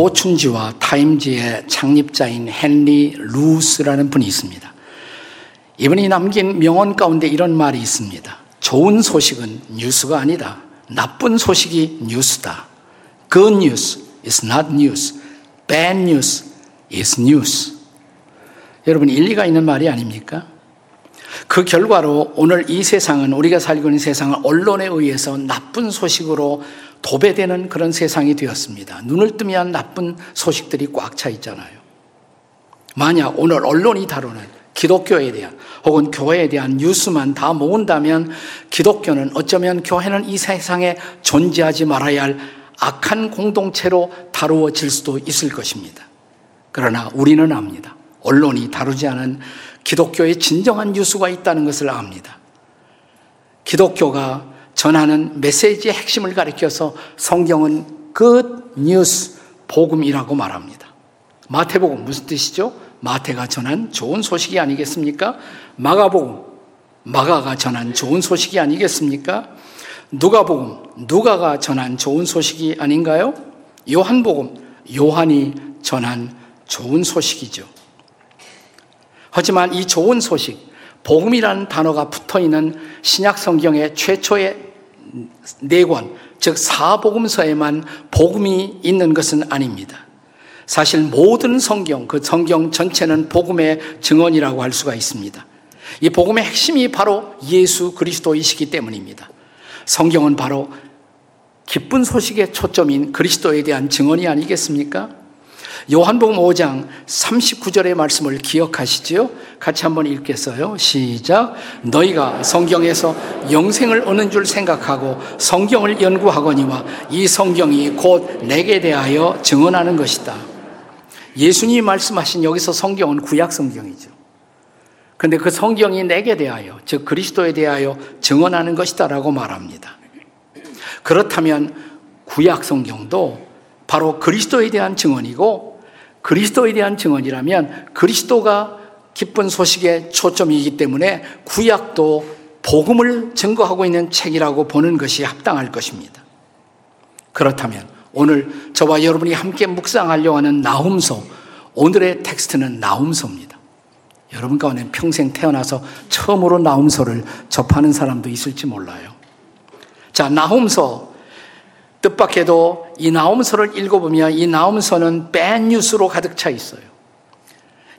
포춘지와 타임지의 창립자인 헨리 루스라는 분이 있습니다. 이분이 남긴 명언 가운데 이런 말이 있습니다. 좋은 소식은 뉴스가 아니다. 나쁜 소식이 뉴스다. Good news is not news. Bad news is news. 여러분, 일리가 있는 말이 아닙니까? 그 결과로 오늘 이 세상은 우리가 살고 있는 세상은 언론에 의해서 나쁜 소식으로 도배되는 그런 세상이 되었습니다. 눈을 뜨면 나쁜 소식들이 꽉 차 있잖아요. 만약 오늘 언론이 다루는 기독교에 대한 혹은 교회에 대한 뉴스만 다 모은다면 기독교는 어쩌면 교회는 이 세상에 존재하지 말아야 할 악한 공동체로 다루어질 수도 있을 것입니다. 그러나 우리는 압니다. 언론이 다루지 않은 기독교의 진정한 뉴스가 있다는 것을 압니다. 기독교가 전하는 메시지의 핵심을 가리켜서 성경은 good news 복음이라고 말합니다. 마태복음 무슨 뜻이죠? 마태가 전한 좋은 소식이 아니겠습니까? 마가복음 마가가 전한 좋은 소식이 아니겠습니까? 누가복음 누가가 전한 좋은 소식이 아닌가요? 요한복음 요한이 전한 좋은 소식이죠. 하지만 이 좋은 소식, 복음이라는 단어가 붙어 있는 신약 성경의 최초의 네 권, 즉 사복음서에만 복음이 있는 것은 아닙니다. 사실 모든 성경, 그 성경 전체는 복음의 증언이라고 할 수가 있습니다. 이 복음의 핵심이 바로 예수 그리스도이시기 때문입니다. 성경은 바로 기쁜 소식의 초점인 그리스도에 대한 증언이 아니겠습니까? 요한복음 5장 39절의 말씀을 기억하시지요? 같이 한번 읽겠어요. 시작. 너희가 성경에서 영생을 얻는 줄 생각하고 성경을 연구하거니와 이 성경이 곧 내게 대하여 증언하는 것이다. 예수님이 말씀하신 여기서 성경은 구약 성경이죠. 근데 그 성경이 내게 대하여, 즉 그리스도에 대하여 증언하는 것이다라고 말합니다. 그렇다면 구약 성경도 바로 그리스도에 대한 증언이고 그리스도에 대한 증언이라면 그리스도가 기쁜 소식의 초점이기 때문에 구약도 복음을 증거하고 있는 책이라고 보는 것이 합당할 것입니다. 그렇다면 오늘 저와 여러분이 함께 묵상하려고 하는 나훔서 오늘의 텍스트는 나훔서입니다. 여러분 가운데 평생 태어나서 처음으로 나훔서를 접하는 사람도 있을지 몰라요. 자, 나훔서 뜻밖에도 이 나홈서를 읽어보면 이 나홈서는 밴 뉴스로 가득 차 있어요.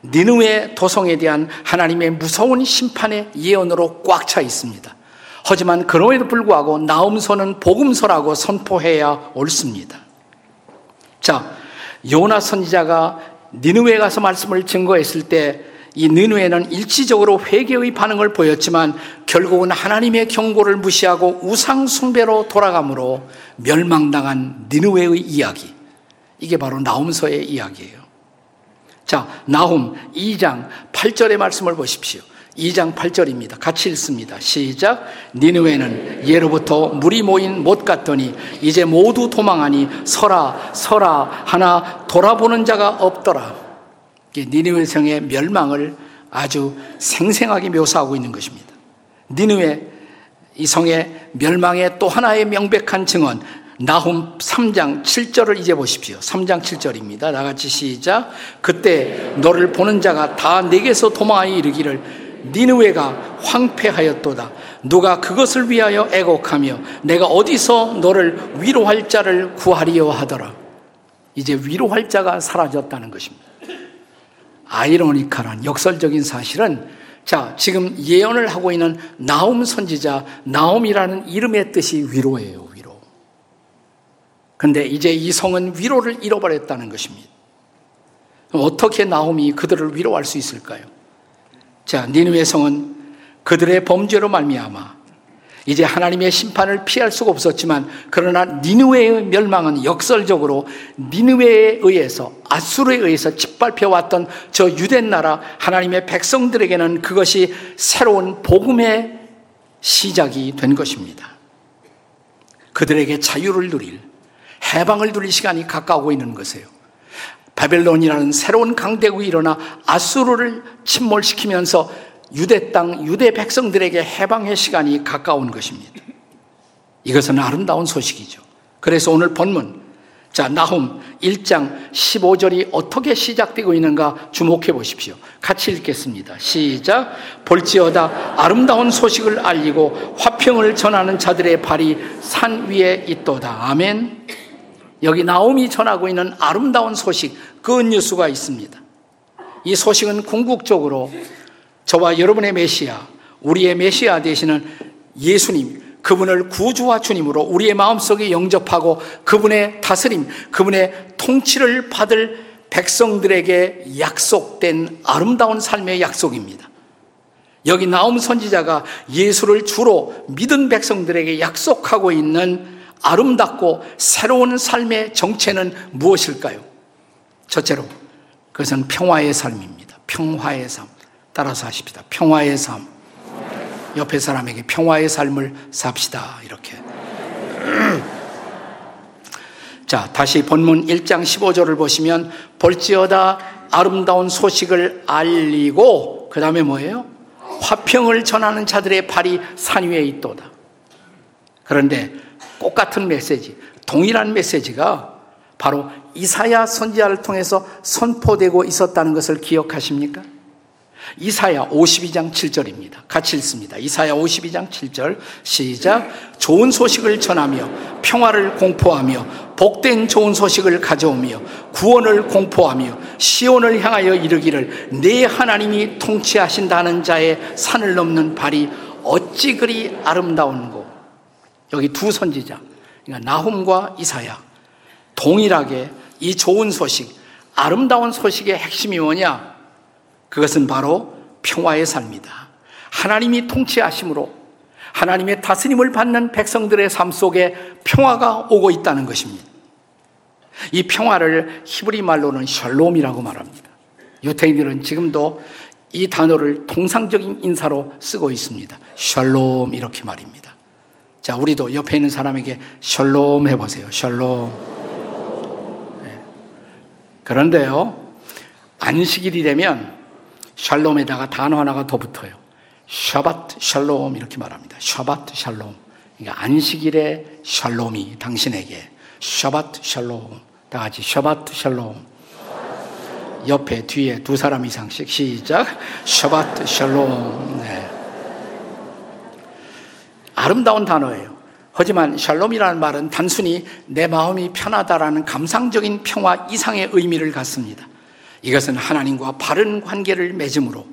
니누의 도성에 대한 하나님의 무서운 심판의 예언으로 꽉 차 있습니다. 하지만 그럼에도 불구하고 나홈서는 복음서라고 선포해야 옳습니다. 자, 요나 선지자가 니누에 가서 말씀을 증거했을 때 이 느누에는 일시적으로 회개의 반응을 보였지만 결국은 하나님의 경고를 무시하고 우상 숭배로 돌아가므로 멸망당한 니누웨의 이야기. 이게 바로 나움서의 이야기예요. 자, 나움 2장 8절의 말씀을 보십시오. 2장 8절입니다. 같이 읽습니다. 시작. 니누에는 예로부터 물이 모인 못 같더니 이제 모두 도망하니 서라 서라 하나 돌아보는 자가 없더라. 니느웨 성의 멸망을 아주 생생하게 묘사하고 있는 것입니다. 니느웨 이 성의 멸망의 또 하나의 명백한 증언 나훔 3장 7절을 이제 보십시오. 3장 7절입니다. 나같이 시작. 그때 너를 보는 자가 다 내게서 도망하여 이르기를 니느웨가 황폐하였도다. 누가 그것을 위하여 애곡하며 내가 어디서 너를 위로할 자를 구하리여 하더라. 이제 위로할 자가 사라졌다는 것입니다. 아이러니컬한 역설적인 사실은 자, 지금 예언을 하고 있는 나움 선지자, 나움이라는 이름의 뜻이 위로예요, 위로. 근데 이제 이 성은 위로를 잃어버렸다는 것입니다. 어떻게 나움이 그들을 위로할 수 있을까요? 자, 니누의 성은 그들의 범죄로 말미암아 이제 하나님의 심판을 피할 수가 없었지만 그러나 니누웨의 멸망은 역설적으로 니누웨에 의해서 아수르에 의해서 짓밟혀 왔던 저 유대 나라 하나님의 백성들에게는 그것이 새로운 복음의 시작이 된 것입니다. 그들에게 자유를 누릴 해방을 누릴 시간이 가까우고 있는 것이에요. 바벨론이라는 새로운 강대국이 일어나 아수르를 침몰시키면서 유대 땅, 유대 백성들에게 해방의 시간이 가까운 것입니다. 이것은 아름다운 소식이죠. 그래서 오늘 본문, 자, 나훔 1장 15절이 어떻게 시작되고 있는가 주목해 보십시오. 같이 읽겠습니다. 시작. 볼지어다 아름다운 소식을 알리고 화평을 전하는 자들의 발이 산 위에 있도다. 아멘. 여기 나움이 전하고 있는 아름다운 소식, 그 뉴스가 있습니다. 이 소식은 궁극적으로 저와 여러분의 메시아, 우리의 메시아 되시는 예수님, 그분을 구주와 주님으로 우리의 마음속에 영접하고 그분의 다스림, 그분의 통치를 받을 백성들에게 약속된 아름다운 삶의 약속입니다. 여기 나옴 선지자가 예수를 주로 믿은 백성들에게 약속하고 있는 아름답고 새로운 삶의 정체는 무엇일까요? 첫째로, 그것은 평화의 삶입니다. 평화의 삶. 따라서 하십니다. 평화의 삶. 옆에 사람에게 평화의 삶을 삽시다. 이렇게. 자, 다시 본문 1장 15절을 보시면 볼지어다 아름다운 소식을 알리고 그 다음에 뭐예요? 화평을 전하는 자들의 발이 산 위에 있도다. 그런데 똑같은 메시지, 동일한 메시지가 바로 이사야 선지자를 통해서 선포되고 있었다는 것을 기억하십니까? 이사야 52장 7절입니다. 같이 읽습니다. 이사야 52장 7절 시작 좋은 소식을 전하며 평화를 공포하며 복된 좋은 소식을 가져오며 구원을 공포하며 시온을 향하여 이르기를 내 하나님이 통치하신다는 자의 산을 넘는 발이 어찌 그리 아름다운고 여기 두 선지자 그러니까 나훔과 이사야 동일하게 이 좋은 소식 아름다운 소식의 핵심이 뭐냐 그것은 바로 평화의 삶이다. 하나님이 통치하심으로 하나님의 다스림을 받는 백성들의 삶 속에 평화가 오고 있다는 것입니다. 이 평화를 히브리 말로는 샬롬이라고 말합니다. 유태인들은 지금도 이 단어를 통상적인 인사로 쓰고 있습니다. 샬롬 이렇게 말입니다. 자, 우리도 옆에 있는 사람에게 샬롬 해보세요. 샬롬. 네. 그런데요, 안식일이 되면 샬롬에다가 단어 하나가 더 붙어요. 샤바트 샬롬 이렇게 말합니다. 샤바트 샬롬. 그러니까 안식일의 샬롬이 당신에게 샤바트 샬롬. 다 같이 샤바트 샬롬. 옆에 뒤에 두 사람 이상씩 시작. 샤바트 샬롬. 네. 아름다운 단어예요. 하지만 샬롬이라는 말은 단순히 내 마음이 편하다라는 감상적인 평화 이상의 의미를 갖습니다. 이것은 하나님과 바른 관계를 맺음으로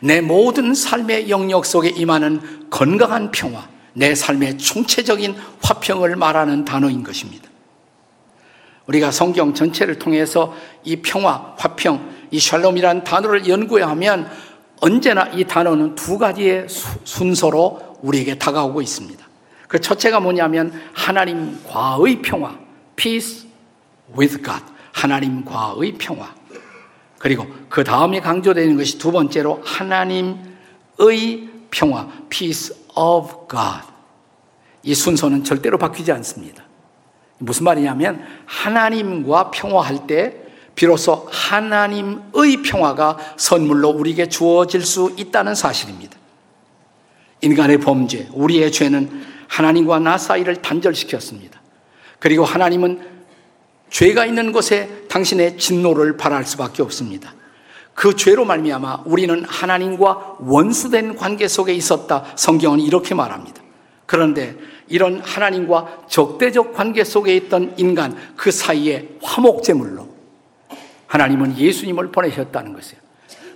내 모든 삶의 영역 속에 임하는 건강한 평화, 내 삶의 총체적인 화평을 말하는 단어인 것입니다. 우리가 성경 전체를 통해서 이 평화, 화평, 이 샬롬이라는 단어를 연구하면 언제나 이 단어는 두 가지의 순서로 우리에게 다가오고 있습니다. 그 첫째가 뭐냐면 하나님과의 평화, peace with God. 하나님과의 평화. 그리고 그 다음에 강조되는 것이 두 번째로 하나님의 평화, peace of God. 이 순서는 절대로 바뀌지 않습니다. 무슨 말이냐면 하나님과 평화할 때 비로소 하나님의 평화가 선물로 우리에게 주어질 수 있다는 사실입니다. 인간의 범죄, 우리의 죄는 하나님과 나 사이를 단절시켰습니다. 그리고 하나님은 죄가 있는 곳에 당신의 진노를 바랄 수밖에 없습니다. 그 죄로 말미암아 우리는 하나님과 원수된 관계 속에 있었다. 성경은 이렇게 말합니다. 그런데 이런 하나님과 적대적 관계 속에 있던 인간 그 사이에 화목제물로 하나님은 예수님을 보내셨다는 것이에요.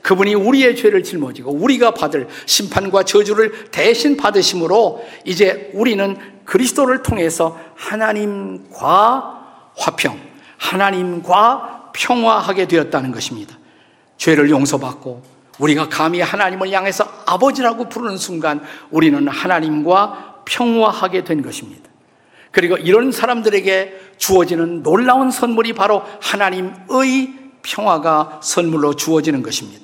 그분이 우리의 죄를 짊어지고 우리가 받을 심판과 저주를 대신 받으심으로 이제 우리는 그리스도를 통해서 하나님과 화평, 하나님과 평화하게 되었다는 것입니다. 죄를 용서받고 우리가 감히 하나님을 향해서 아버지라고 부르는 순간 우리는 하나님과 평화하게 된 것입니다. 그리고 이런 사람들에게 주어지는 놀라운 선물이 바로 하나님의 평화가 선물로 주어지는 것입니다.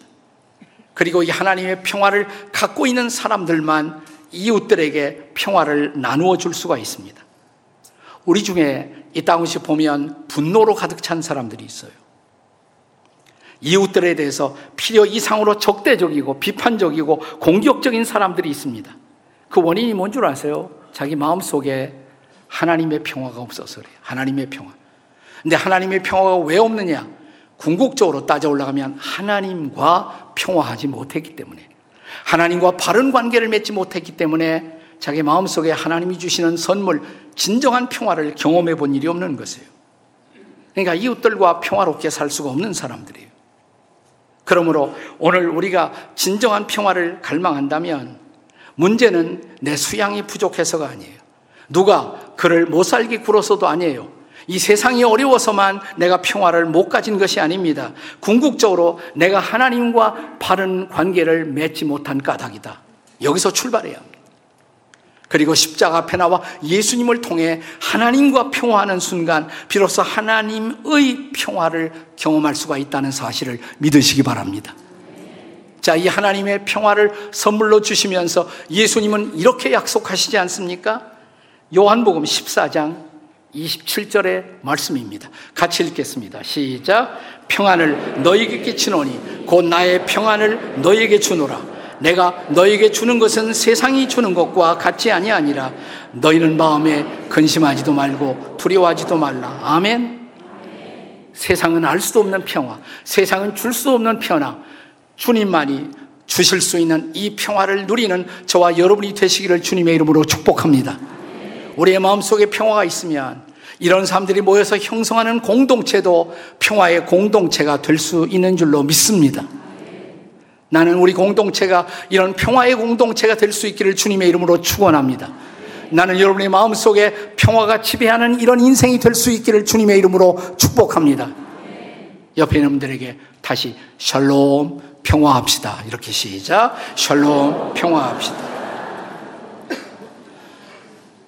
그리고 이 하나님의 평화를 갖고 있는 사람들만 이웃들에게 평화를 나누어 줄 수가 있습니다. 우리 중에 이 땅시 보면 분노로 가득 찬 사람들이 있어요. 이웃들에 대해서 필요 이상으로 적대적이고 비판적이고 공격적인 사람들이 있습니다. 그 원인이 뭔 줄 아세요? 자기 마음 속에 하나님의 평화가 없어서 그래요. 하나님의 평화. 근데 하나님의 평화가 왜 없느냐? 궁극적으로 따져 올라가면 하나님과 평화하지 못했기 때문에 하나님과 바른 관계를 맺지 못했기 때문에 자기 마음속에 하나님이 주시는 선물, 진정한 평화를 경험해 본 일이 없는 것이에요. 그러니까 이웃들과 평화롭게 살 수가 없는 사람들이에요. 그러므로 오늘 우리가 진정한 평화를 갈망한다면 문제는 내 수양이 부족해서가 아니에요. 누가 그를 못 살게 굴어서도 아니에요. 이 세상이 어려워서만 내가 평화를 못 가진 것이 아닙니다. 궁극적으로 내가 하나님과 바른 관계를 맺지 못한 까닭이다. 여기서 출발해야 합니다. 그리고 십자가 앞에 나와 예수님을 통해 하나님과 평화하는 순간 비로소 하나님의 평화를 경험할 수가 있다는 사실을 믿으시기 바랍니다. 자, 이 하나님의 평화를 선물로 주시면서 예수님은 이렇게 약속하시지 않습니까? 요한복음 14장 27절의 말씀입니다. 같이 읽겠습니다. 시작. 평안을 너에게 끼치노니 곧 나의 평안을 너에게 주노라. 내가 너에게 주는 것은 세상이 주는 것과 같이 아니아니라 너희는 마음에 근심하지도 말고 두려워하지도 말라. 아멘. 세상은 알 수도 없는 평화, 세상은 줄 수 없는 평화, 주님만이 주실 수 있는 이 평화를 누리는 저와 여러분이 되시기를 주님의 이름으로 축복합니다. 우리의 마음속에 평화가 있으면 이런 사람들이 모여서 형성하는 공동체도 평화의 공동체가 될 수 있는 줄로 믿습니다. 나는 우리 공동체가 이런 평화의 공동체가 될 수 있기를 주님의 이름으로 축원합니다. 나는 여러분의 마음속에 평화가 지배하는 이런 인생이 될 수 있기를 주님의 이름으로 축복합니다. 옆에 있는 분들에게 다시 샬롬 평화합시다. 이렇게 시작. 샬롬 평화합시다.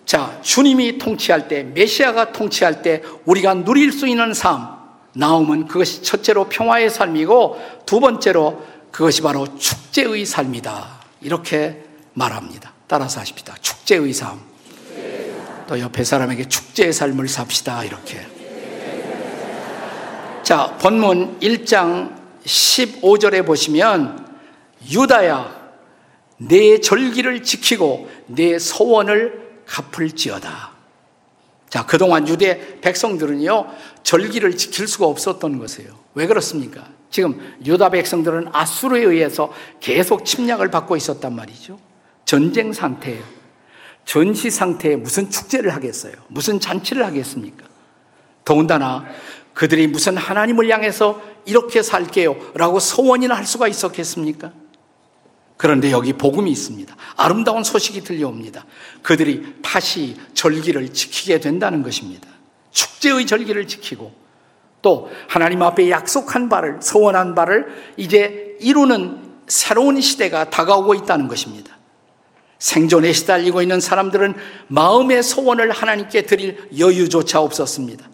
자, 주님이 통치할 때, 메시아가 통치할 때 우리가 누릴 수 있는 삶, 나오면 그것이 첫째로 평화의 삶이고 두 번째로 그것이 바로 축제의 삶이다. 이렇게 말합니다. 따라서 하십시다. 축제의 삶. 또 옆에 사람에게 축제의 삶을 삽시다. 이렇게. 자, 본문 1장 15절에 보시면 유다야 내 절기를 지키고 내 소원을 갚을지어다. 자, 그동안 유대 백성들은요, 절기를 지킬 수가 없었던 것이에요. 왜 그렇습니까? 지금 유다 백성들은 아수르에 의해서 계속 침략을 받고 있었단 말이죠. 전쟁 상태예요. 전시 상태에 무슨 축제를 하겠어요? 무슨 잔치를 하겠습니까? 더군다나 그들이 무슨 하나님을 향해서 이렇게 살게요 라고 소원이나 할 수가 있었겠습니까? 그런데 여기 복음이 있습니다. 아름다운 소식이 들려옵니다. 그들이 다시 절기를 지키게 된다는 것입니다. 축제의 절기를 지키고 또 하나님 앞에 약속한 바를 소원한 바를 이제 이루는 새로운 시대가 다가오고 있다는 것입니다. 생존에 시달리고 있는 사람들은 마음의 소원을 하나님께 드릴 여유조차 없었습니다.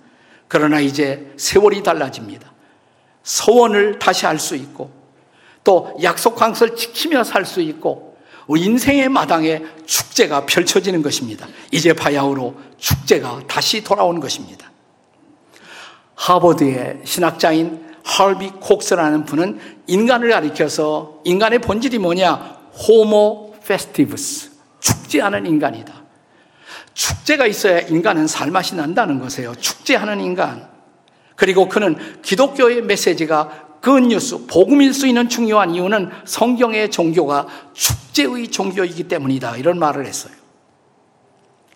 그러나 이제 세월이 달라집니다. 소원을 다시 할 수 있고 또 약속한 것을 지키며 살 수 있고 인생의 마당에 축제가 펼쳐지는 것입니다. 이제 바야흐로 축제가 다시 돌아오는 것입니다. 하버드의 신학자인 할비 콕스라는 분은 인간을 가리켜서 인간의 본질이 뭐냐? 호모 페스티브스. 축제하는 인간이다. 축제가 있어야 인간은 살맛이 난다는 것이에요. 축제하는 인간. 그리고 그는 기독교의 메시지가 그 뉴스, 복음일 수 있는 중요한 이유는 성경의 종교가 축제의 종교이기 때문이다. 이런 말을 했어요.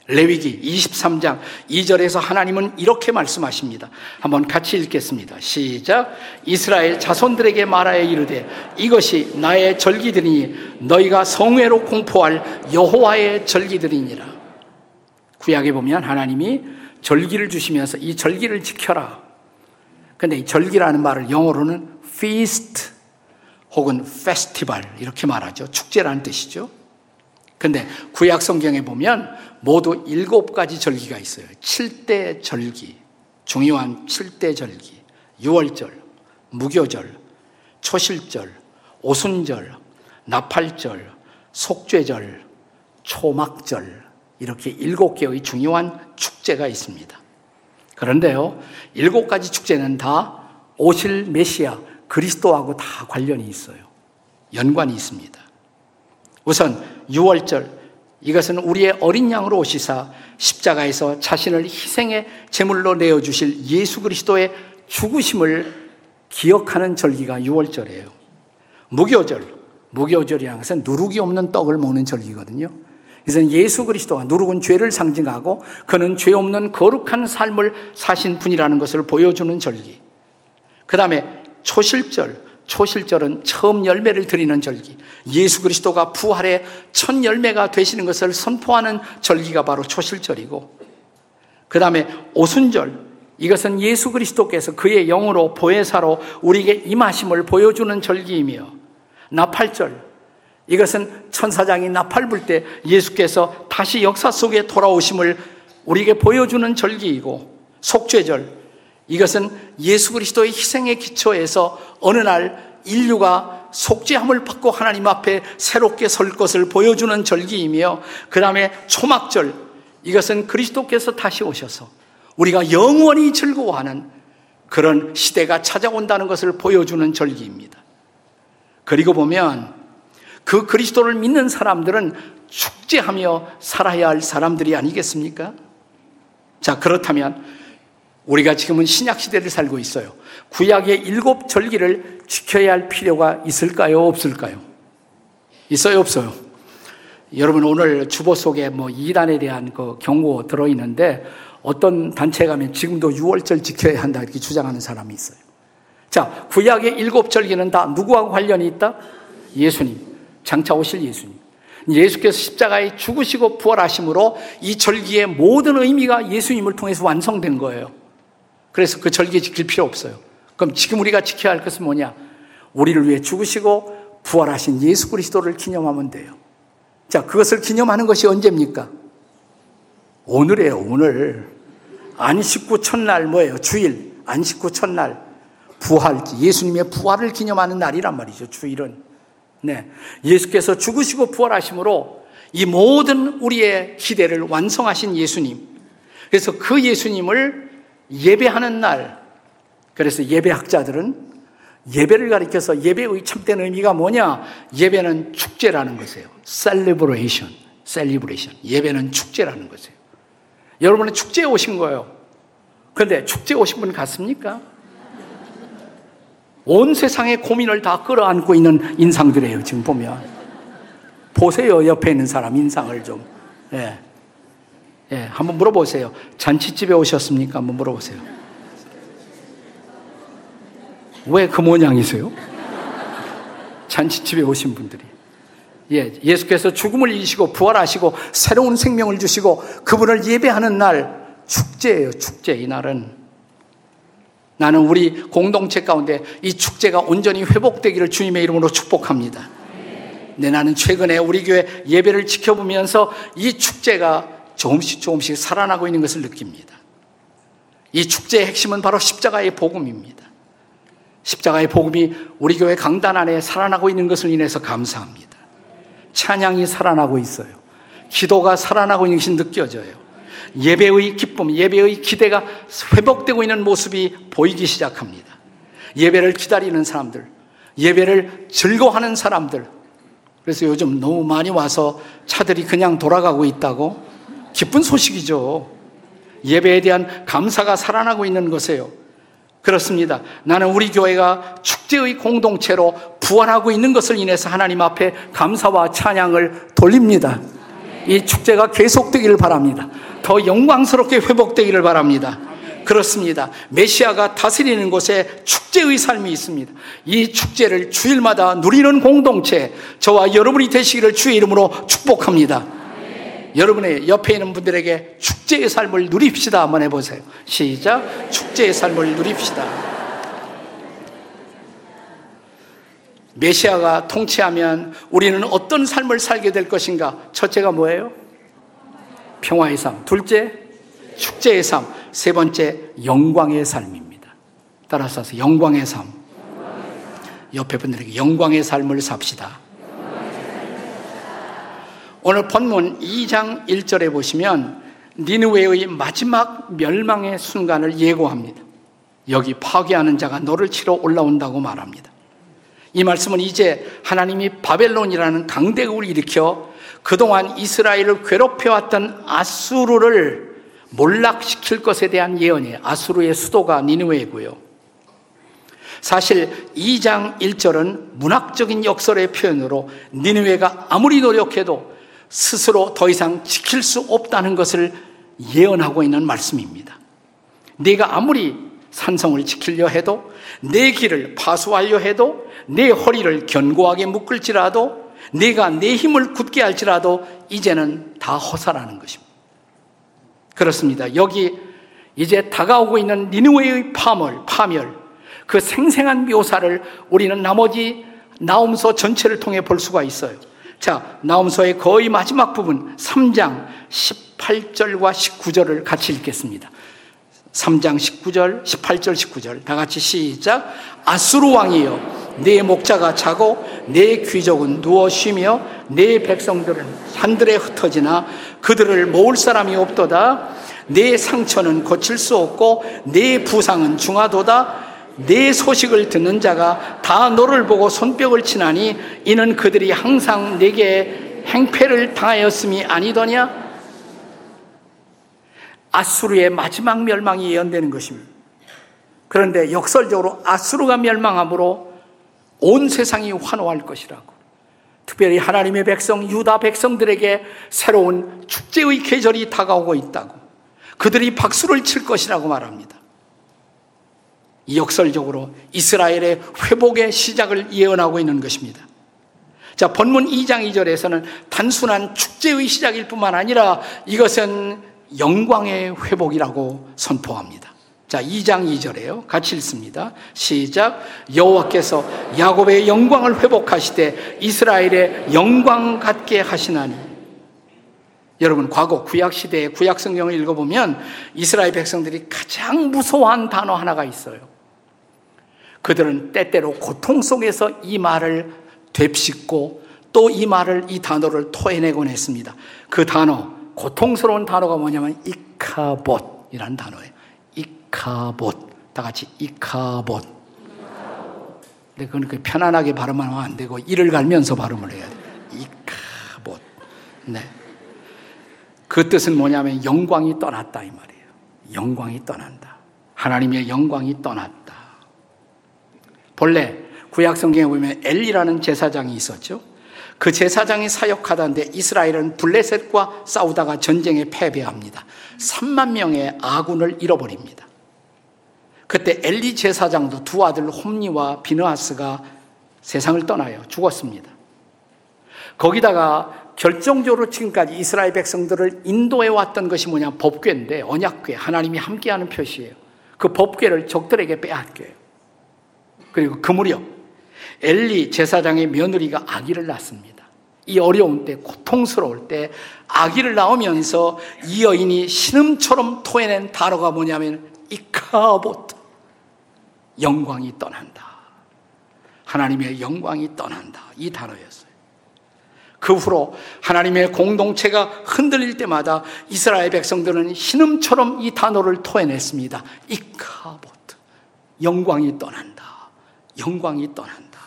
레위기 23장 2절에서 하나님은 이렇게 말씀하십니다. 한번 같이 읽겠습니다. 시작. 이스라엘 자손들에게 말하여 이르되 이것이 나의 절기들이니 너희가 성회로 공포할 여호와의 절기들이니라. 구약에 보면 하나님이 절기를 주시면서 이 절기를 지켜라. 근데 이 절기라는 말을 영어로는 feast 혹은 festival 이렇게 말하죠. 축제라는 뜻이죠. 근데 구약 성경에 보면 모두 일곱 가지 절기가 있어요. 7대 절기, 중요한 7대 절기, 유월절, 무교절, 초실절, 오순절, 나팔절, 속죄절, 초막절, 이렇게 일곱 개의 중요한 축제가 있습니다. 그런데요, 일곱 가지 축제는 다 오실 메시아 그리스도하고 다 관련이 있어요. 연관이 있습니다. 우선 6월절 이것은 우리의 어린 양으로 오시사 십자가에서 자신을 희생의 제물로 내어 주실 예수 그리스도의 죽으심을 기억하는 절기가 6월절이에요. 무교절, 무교절이라는 것은 누룩이 없는 떡을 먹는 절기거든요. 그래서 예수 그리스도가 누룩은 죄를 상징하고 그는 죄 없는 거룩한 삶을 사신 분이라는 것을 보여주는 절기. 그 다음에 초실절, 초실절은 처음 열매를 드리는 절기. 예수 그리스도가 부활의 첫 열매가 되시는 것을 선포하는 절기가 바로 초실절이고, 그 다음에 오순절, 이것은 예수 그리스도께서 그의 영으로 보혜사로 우리에게 임하심을 보여주는 절기이며, 나팔절, 이것은 천사장이 나팔 불 때 예수께서 다시 역사 속에 돌아오심을 우리에게 보여주는 절기이고, 속죄절, 이것은 예수 그리스도의 희생의 기초에서 어느 날 인류가 속죄함을 받고 하나님 앞에 새롭게 설 것을 보여주는 절기이며 그 다음에 초막절 이것은 그리스도께서 다시 오셔서 우리가 영원히 즐거워하는 그런 시대가 찾아온다는 것을 보여주는 절기입니다. 그리고 보면 그 그리스도를 믿는 사람들은 축제하며 살아야 할 사람들이 아니겠습니까? 자, 그렇다면 우리가 지금은 신약 시대를 살고 있어요. 구약의 일곱 절기를 지켜야 할 필요가 있을까요? 없을까요? 있어요? 없어요? 여러분 오늘 주보 속에 뭐 이단에 대한 그 경고 들어 있는데 어떤 단체 가면 지금도 6월절 지켜야 한다 이렇게 주장하는 사람이 있어요. 자, 구약의 일곱 절기는 다 누구하고 관련이 있다? 예수님, 장차 오실 예수님. 예수께서 십자가에 죽으시고 부활하심으로 이 절기의 모든 의미가 예수님을 통해서 완성된 거예요. 그래서 그 절기 지킬 필요 없어요. 그럼 지금 우리가 지켜야 할 것은 뭐냐? 우리를 위해 죽으시고 부활하신 예수 그리스도를 기념하면 돼요. 자, 그것을 기념하는 것이 언제입니까? 오늘이에요, 오늘. 안식구 첫날 뭐예요? 주일. 안식구 첫날. 부활, 예수님의 부활을 기념하는 날이란 말이죠, 주일은. 네. 예수께서 죽으시고 부활하심으로 이 모든 우리의 기대를 완성하신 예수님. 그래서 그 예수님을 예배하는 날, 그래서 예배학자들은 예배를 가리켜서 예배의 참된 의미가 뭐냐? 예배는 축제라는 것이에요. celebration, celebration. 예배는 축제라는 것이에요. 여러분은 축제에 오신 거예요. 그런데 축제에 오신 분 같습니까? 온 세상의 고민을 다 끌어안고 있는 인상들이에요, 지금 보면. 보세요, 옆에 있는 사람 인상을 좀. 예. 예, 한번 물어보세요. 잔치집에 오셨습니까? 한번 물어보세요. 왜 그 모양이세요? 잔치집에 오신 분들이. 예, 예수께서 죽음을 이기시고 부활하시고 새로운 생명을 주시고 그분을 예배하는 날 축제예요, 축제. 이 날은. 나는 우리 공동체 가운데 이 축제가 온전히 회복되기를 주님의 이름으로 축복합니다. 네, 나는 최근에 우리 교회 예배를 지켜보면서 이 축제가 조금씩 조금씩 살아나고 있는 것을 느낍니다. 이 축제의 핵심은 바로 십자가의 복음입니다. 십자가의 복음이 우리 교회 강단 안에 살아나고 있는 것을 인해서 감사합니다. 찬양이 살아나고 있어요. 기도가 살아나고 있는 것이 느껴져요. 예배의 기쁨, 예배의 기대가 회복되고 있는 모습이 보이기 시작합니다. 예배를 기다리는 사람들, 예배를 즐거워하는 사람들. 그래서 요즘 너무 많이 와서 차들이 그냥 돌아가고 있다고 기쁜 소식이죠. 예배에 대한 감사가 살아나고 있는 것이에요. 그렇습니다. 나는 우리 교회가 축제의 공동체로 부활하고 있는 것을 인해서 하나님 앞에 감사와 찬양을 돌립니다. 이 축제가 계속되기를 바랍니다. 더 영광스럽게 회복되기를 바랍니다. 그렇습니다. 메시아가 다스리는 곳에 축제의 삶이 있습니다. 이 축제를 주일마다 누리는 공동체, 저와 여러분이 되시기를 주의 이름으로 축복합니다. 여러분의 옆에 있는 분들에게 축제의 삶을 누립시다. 한번 해보세요. 시작. 축제의 삶을 누립시다. 메시아가 통치하면 우리는 어떤 삶을 살게 될 것인가? 첫째가 뭐예요? 평화의 삶. 둘째, 축제의 삶. 세 번째, 영광의 삶입니다. 따라서 영광의 삶. 옆에 분들에게 영광의 삶을 삽시다. 오늘 본문 2장 1절에 보시면 니느웨의 마지막 멸망의 순간을 예고합니다. 여기 파괴하는 자가 너를 치러 올라온다고 말합니다. 이 말씀은 이제 하나님이 바벨론이라는 강대국을 일으켜 그동안 이스라엘을 괴롭혀왔던 아수르를 몰락시킬 것에 대한 예언이에요. 아수르의 수도가 니느웨이고요. 사실 2장 1절은 문학적인 역설의 표현으로 니느웨가 아무리 노력해도 스스로 더 이상 지킬 수 없다는 것을 예언하고 있는 말씀입니다. 네가 아무리 산성을 지키려 해도 내 길을 파수하려 해도 내 허리를 견고하게 묶을지라도 네가 내 힘을 굳게 할지라도 이제는 다 허사라는 것입니다. 그렇습니다. 여기 이제 다가오고 있는 니누웨의 파멸, 파멸, 그 생생한 묘사를 우리는 나머지 나움서 전체를 통해 볼 수가 있어요. 자, 나움서의 거의 마지막 부분 3장 18절과 19절을 같이 읽겠습니다. 3장 19절, 18절, 19절 다 같이 시작. 아수르 왕이여 내 목자가 자고 내 귀족은 누워 쉬며 내 백성들은 산들에 흩어지나 그들을 모을 사람이 없도다. 내 상처는 고칠 수 없고 내 부상은 중하도다. 내 소식을 듣는 자가 다 너를 보고 손뼉을 치나니 이는 그들이 항상 내게 행패를 당하였음이 아니더냐? 아수르의 마지막 멸망이 예언되는 것입니다. 그런데 역설적으로 아수르가 멸망함으로 온 세상이 환호할 것이라고. 특별히 하나님의 백성, 유다 백성들에게 새로운 축제의 계절이 다가오고 있다고. 그들이 박수를 칠 것이라고 말합니다. 이 역설적으로 이스라엘의 회복의 시작을 예언하고 있는 것입니다. 자, 본문 2장 2절에서는 단순한 축제의 시작일 뿐만 아니라 이것은 영광의 회복이라고 선포합니다. 자, 2장 2절에요. 같이 읽습니다. 시작. 여호와께서 야곱의 영광을 회복하시되 이스라엘의 영광 같게 하시나니. 여러분, 과거 구약 시대의 구약 성경을 읽어보면 이스라엘 백성들이 가장 무서워한 단어 하나가 있어요. 그들은 때때로 고통 속에서 이 말을 되씹고 또 이 말을, 이 단어를 토해내곤 했습니다. 그 단어, 고통스러운 단어가 뭐냐면 이카봇이라는 단어예요. 이카봇. 다 같이 이카봇. 근데 그건 그 편안하게 발음하면 안 되고 이를 갈면서 발음을 해야 돼요. 이카봇. 네. 그 뜻은 뭐냐면 영광이 떠났다 이 말이에요. 영광이 떠난다. 하나님의 영광이 떠났다. 본래 구약 성경에 보면 엘리라는 제사장이 있었죠. 그 제사장이 사역하다는데 이스라엘은 블레셋과 싸우다가 전쟁에 패배합니다. 3만 명의 아군을 잃어버립니다. 그때 엘리 제사장도 두 아들 홈니와 비느하스가 세상을 떠나요. 죽었습니다. 거기다가 결정적으로 지금까지 이스라엘 백성들을 인도해 왔던 것이 뭐냐 법궤인데 언약궤 하나님이 함께하는 표시예요. 그 법궤를 적들에게 빼앗겨요. 그리고 그 무렵 엘리 제사장의 며느리가 아기를 낳습니다. 이 어려운 때, 고통스러울 때 아기를 낳으면서 이 여인이 신음처럼 토해낸 단어가 뭐냐면 이카보트. 영광이 떠난다. 하나님의 영광이 떠난다. 이 단어였어요. 그 후로 하나님의 공동체가 흔들릴 때마다 이스라엘 백성들은 신음처럼 이 단어를 토해냈습니다. 이카보트. 영광이 떠난다. 영광이 떠난다.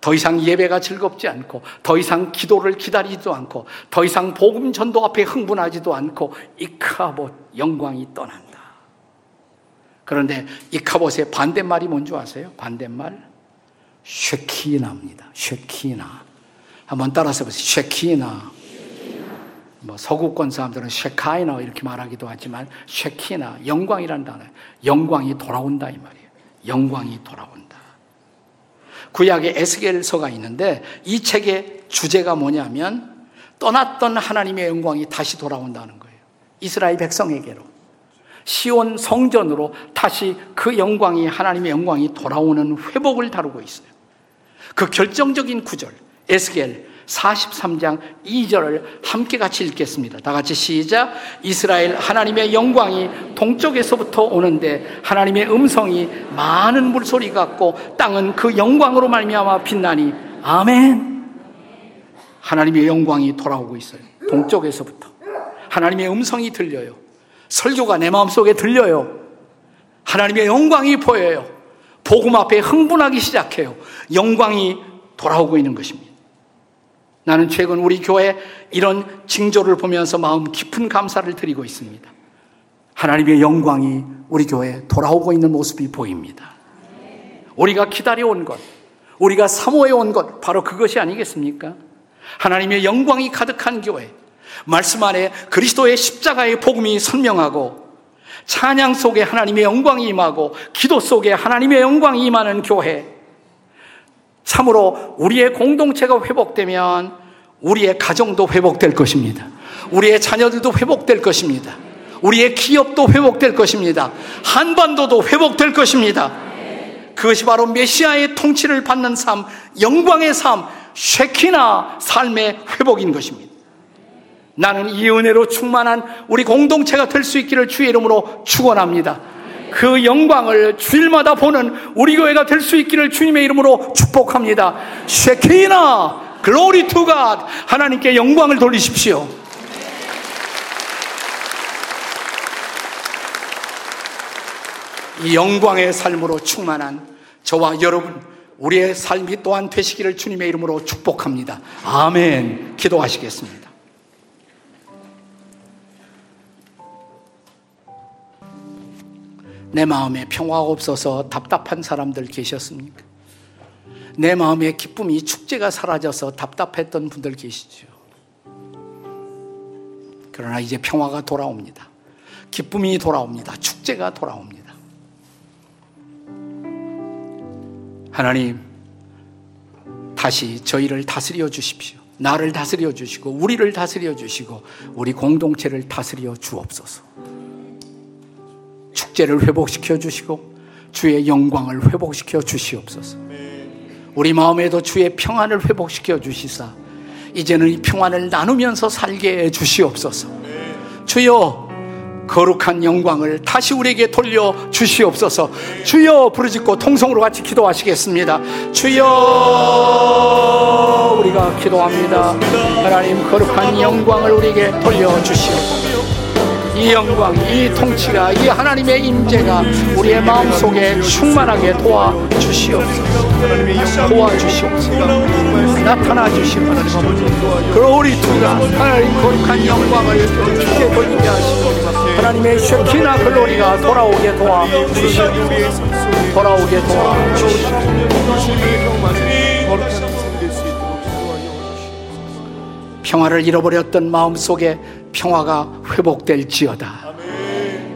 더 이상 예배가 즐겁지 않고, 더 이상 기도를 기다리지도 않고, 더 이상 복음 전도 앞에 흥분하지도 않고, 이카봇 영광이 떠난다. 그런데 이카봇의 반대말이 뭔지 아세요? 반대말? 쉐키나입니다. 쉐키나. 한번 따라서 보세요. 쉐키나. 뭐 서구권 사람들은 쉐카이나 이렇게 말하기도 하지만 쉐키나 영광이란 단어. 영광이 돌아온다 이 말이에요. 영광이 돌아온다. 구약의 에스겔서가 있는데 이 책의 주제가 뭐냐면 떠났던 하나님의 영광이 다시 돌아온다는 거예요. 이스라엘 백성에게로. 시온 성전으로 다시 그 영광이 하나님의 영광이 돌아오는 회복을 다루고 있어요. 그 결정적인 구절 에스겔 43장 2절을 함께 같이 읽겠습니다. 다 같이 시작. 이스라엘 하나님의 영광이 동쪽에서부터 오는데 하나님의 음성이 많은 물소리 같고 땅은 그 영광으로 말미암아 빛나니 아멘. 하나님의 영광이 돌아오고 있어요. 동쪽에서부터 하나님의 음성이 들려요. 설교가 내 마음속에 들려요. 하나님의 영광이 보여요. 복음 앞에 흥분하기 시작해요. 영광이 돌아오고 있는 것입니다. 나는 최근 우리 교회 이런 징조를 보면서 마음 깊은 감사를 드리고 있습니다. 하나님의 영광이 우리 교회에 돌아오고 있는 모습이 보입니다. 우리가 기다려온 것, 우리가 사모해온 것, 바로 그것이 아니겠습니까? 하나님의 영광이 가득한 교회, 말씀 안에 그리스도의 십자가의 복음이 선명하고 찬양 속에 하나님의 영광이 임하고 기도 속에 하나님의 영광이 임하는 교회. 참으로 우리의 공동체가 회복되면 우리의 가정도 회복될 것입니다. 우리의 자녀들도 회복될 것입니다. 우리의 기업도 회복될 것입니다. 한반도도 회복될 것입니다. 그것이 바로 메시아의 통치를 받는 삶, 영광의 삶, 쉐키나 삶의 회복인 것입니다. 나는 이 은혜로 충만한 우리 공동체가 될 수 있기를 주의 이름으로 축원합니다. 그 영광을 주일마다 보는 우리 교회가 될 수 있기를 주님의 이름으로 축복합니다. 쉐키나 glory to God. 하나님께 영광을 돌리십시오. 이 영광의 삶으로 충만한 저와 여러분 우리의 삶이 또한 되시기를 주님의 이름으로 축복합니다. 아멘. 기도하시겠습니다. 내 마음에 평화가 없어서 답답한 사람들 계셨습니까? 내 마음에 기쁨 이 축제가 사라져서 답답했던 분들 계시죠. 그러나 이제 평화가 돌아옵니다. 기쁨이 돌아옵니다. 축제가 돌아옵니다. 하나님, 다시 저희를 다스려 주십시오. 나를 다스려 주시고, 우리를 다스려 주시고, 우리 공동체를 다스려 주옵소서. 축제를 회복시켜 주시고, 주의 영광을 회복시켜 주시옵소서. 우리 마음에도 주의 평안을 회복시켜 주시사, 이제는 이 평안을 나누면서 살게 해 주시옵소서. 주여, 거룩한 영광을 다시 우리에게 돌려 주시옵소서. 주여 부르짖고 통성으로 같이 기도하시겠습니다. 주여 우리가 기도합니다. 하나님 거룩한 영광을 우리에게 돌려 주시옵소서. 이 영광, 이 통치가, 이 하나님의 임재가 우리의 마음 속에 충만하게 도와 주시옵소서. 도와 주시옵소서. 나타나 주시옵소서. 그로리 투가 하나님 거룩한 영광을 주게 돌리게 하시옵소서. 하나님의 쉐키나 글로리가 돌아오게 도와 주시옵소서. 돌아오게 도와 주시옵소서. 평화를 잃어버렸던 마음 속에 평화가 회복될지어다.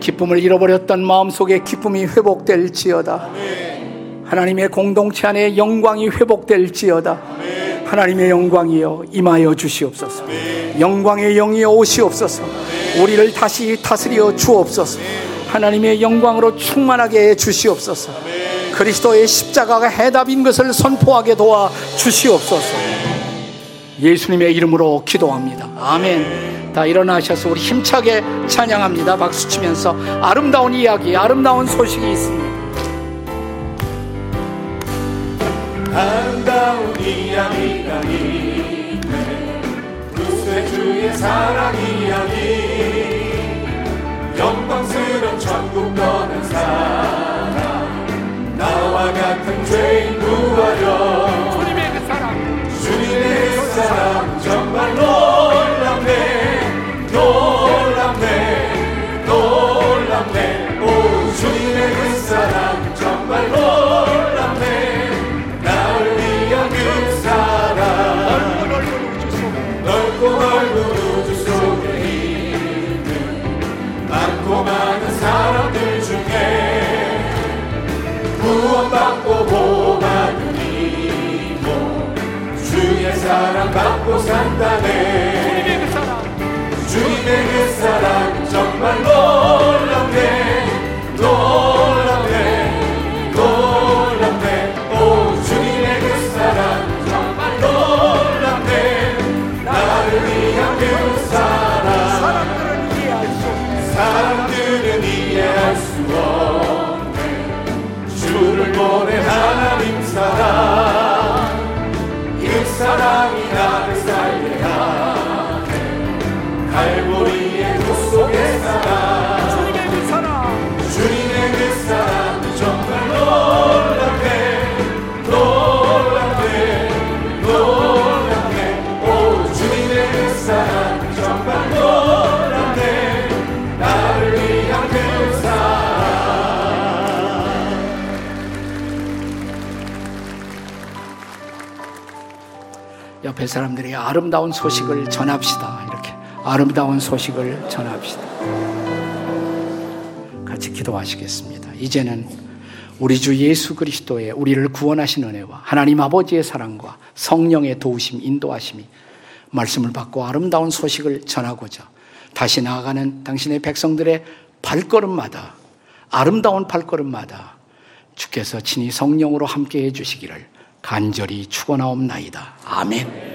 기쁨을 잃어버렸던 마음 속에 기쁨이 회복될지어다. 하나님의 공동체 안에 영광이 회복될지어다. 하나님의 영광이여 임하여 주시옵소서. 영광의 영이 오시옵소서. 우리를 다시 다스려 주옵소서. 하나님의 영광으로 충만하게 해 주시옵소서. 그리스도의 십자가가 해답인 것을 선포하게 도와 주시옵소서. 예수님의 이름으로 기도합니다. 아멘. 다 일어나셔서 우리 힘차게 찬양합니다. 박수 치면서 아름다운 이야기, 아름다운 소식이 있습니다. 아름다운 이야기가 있네 구세 주의 사랑 이야기 영광스러운 천국 떠난 사랑 나와 같은 죄인 구하려 주님의 그 사랑, 주님의 그 사랑 정말 놀 옆에 사람들이 아름다운 소식을 전합시다. 이렇게 아름다운 소식을 전합시다. 같이 기도하시겠습니다. 이제는 우리 주 예수 그리스도의 우리를 구원하신 은혜와 하나님 아버지의 사랑과 성령의 도우심, 인도하심이 말씀을 받고 아름다운 소식을 전하고자 다시 나아가는 당신의 백성들의 발걸음마다 아름다운 발걸음마다 주께서 친히 성령으로 함께 해 주시기를 간절히 축원하옵나이다. 아멘.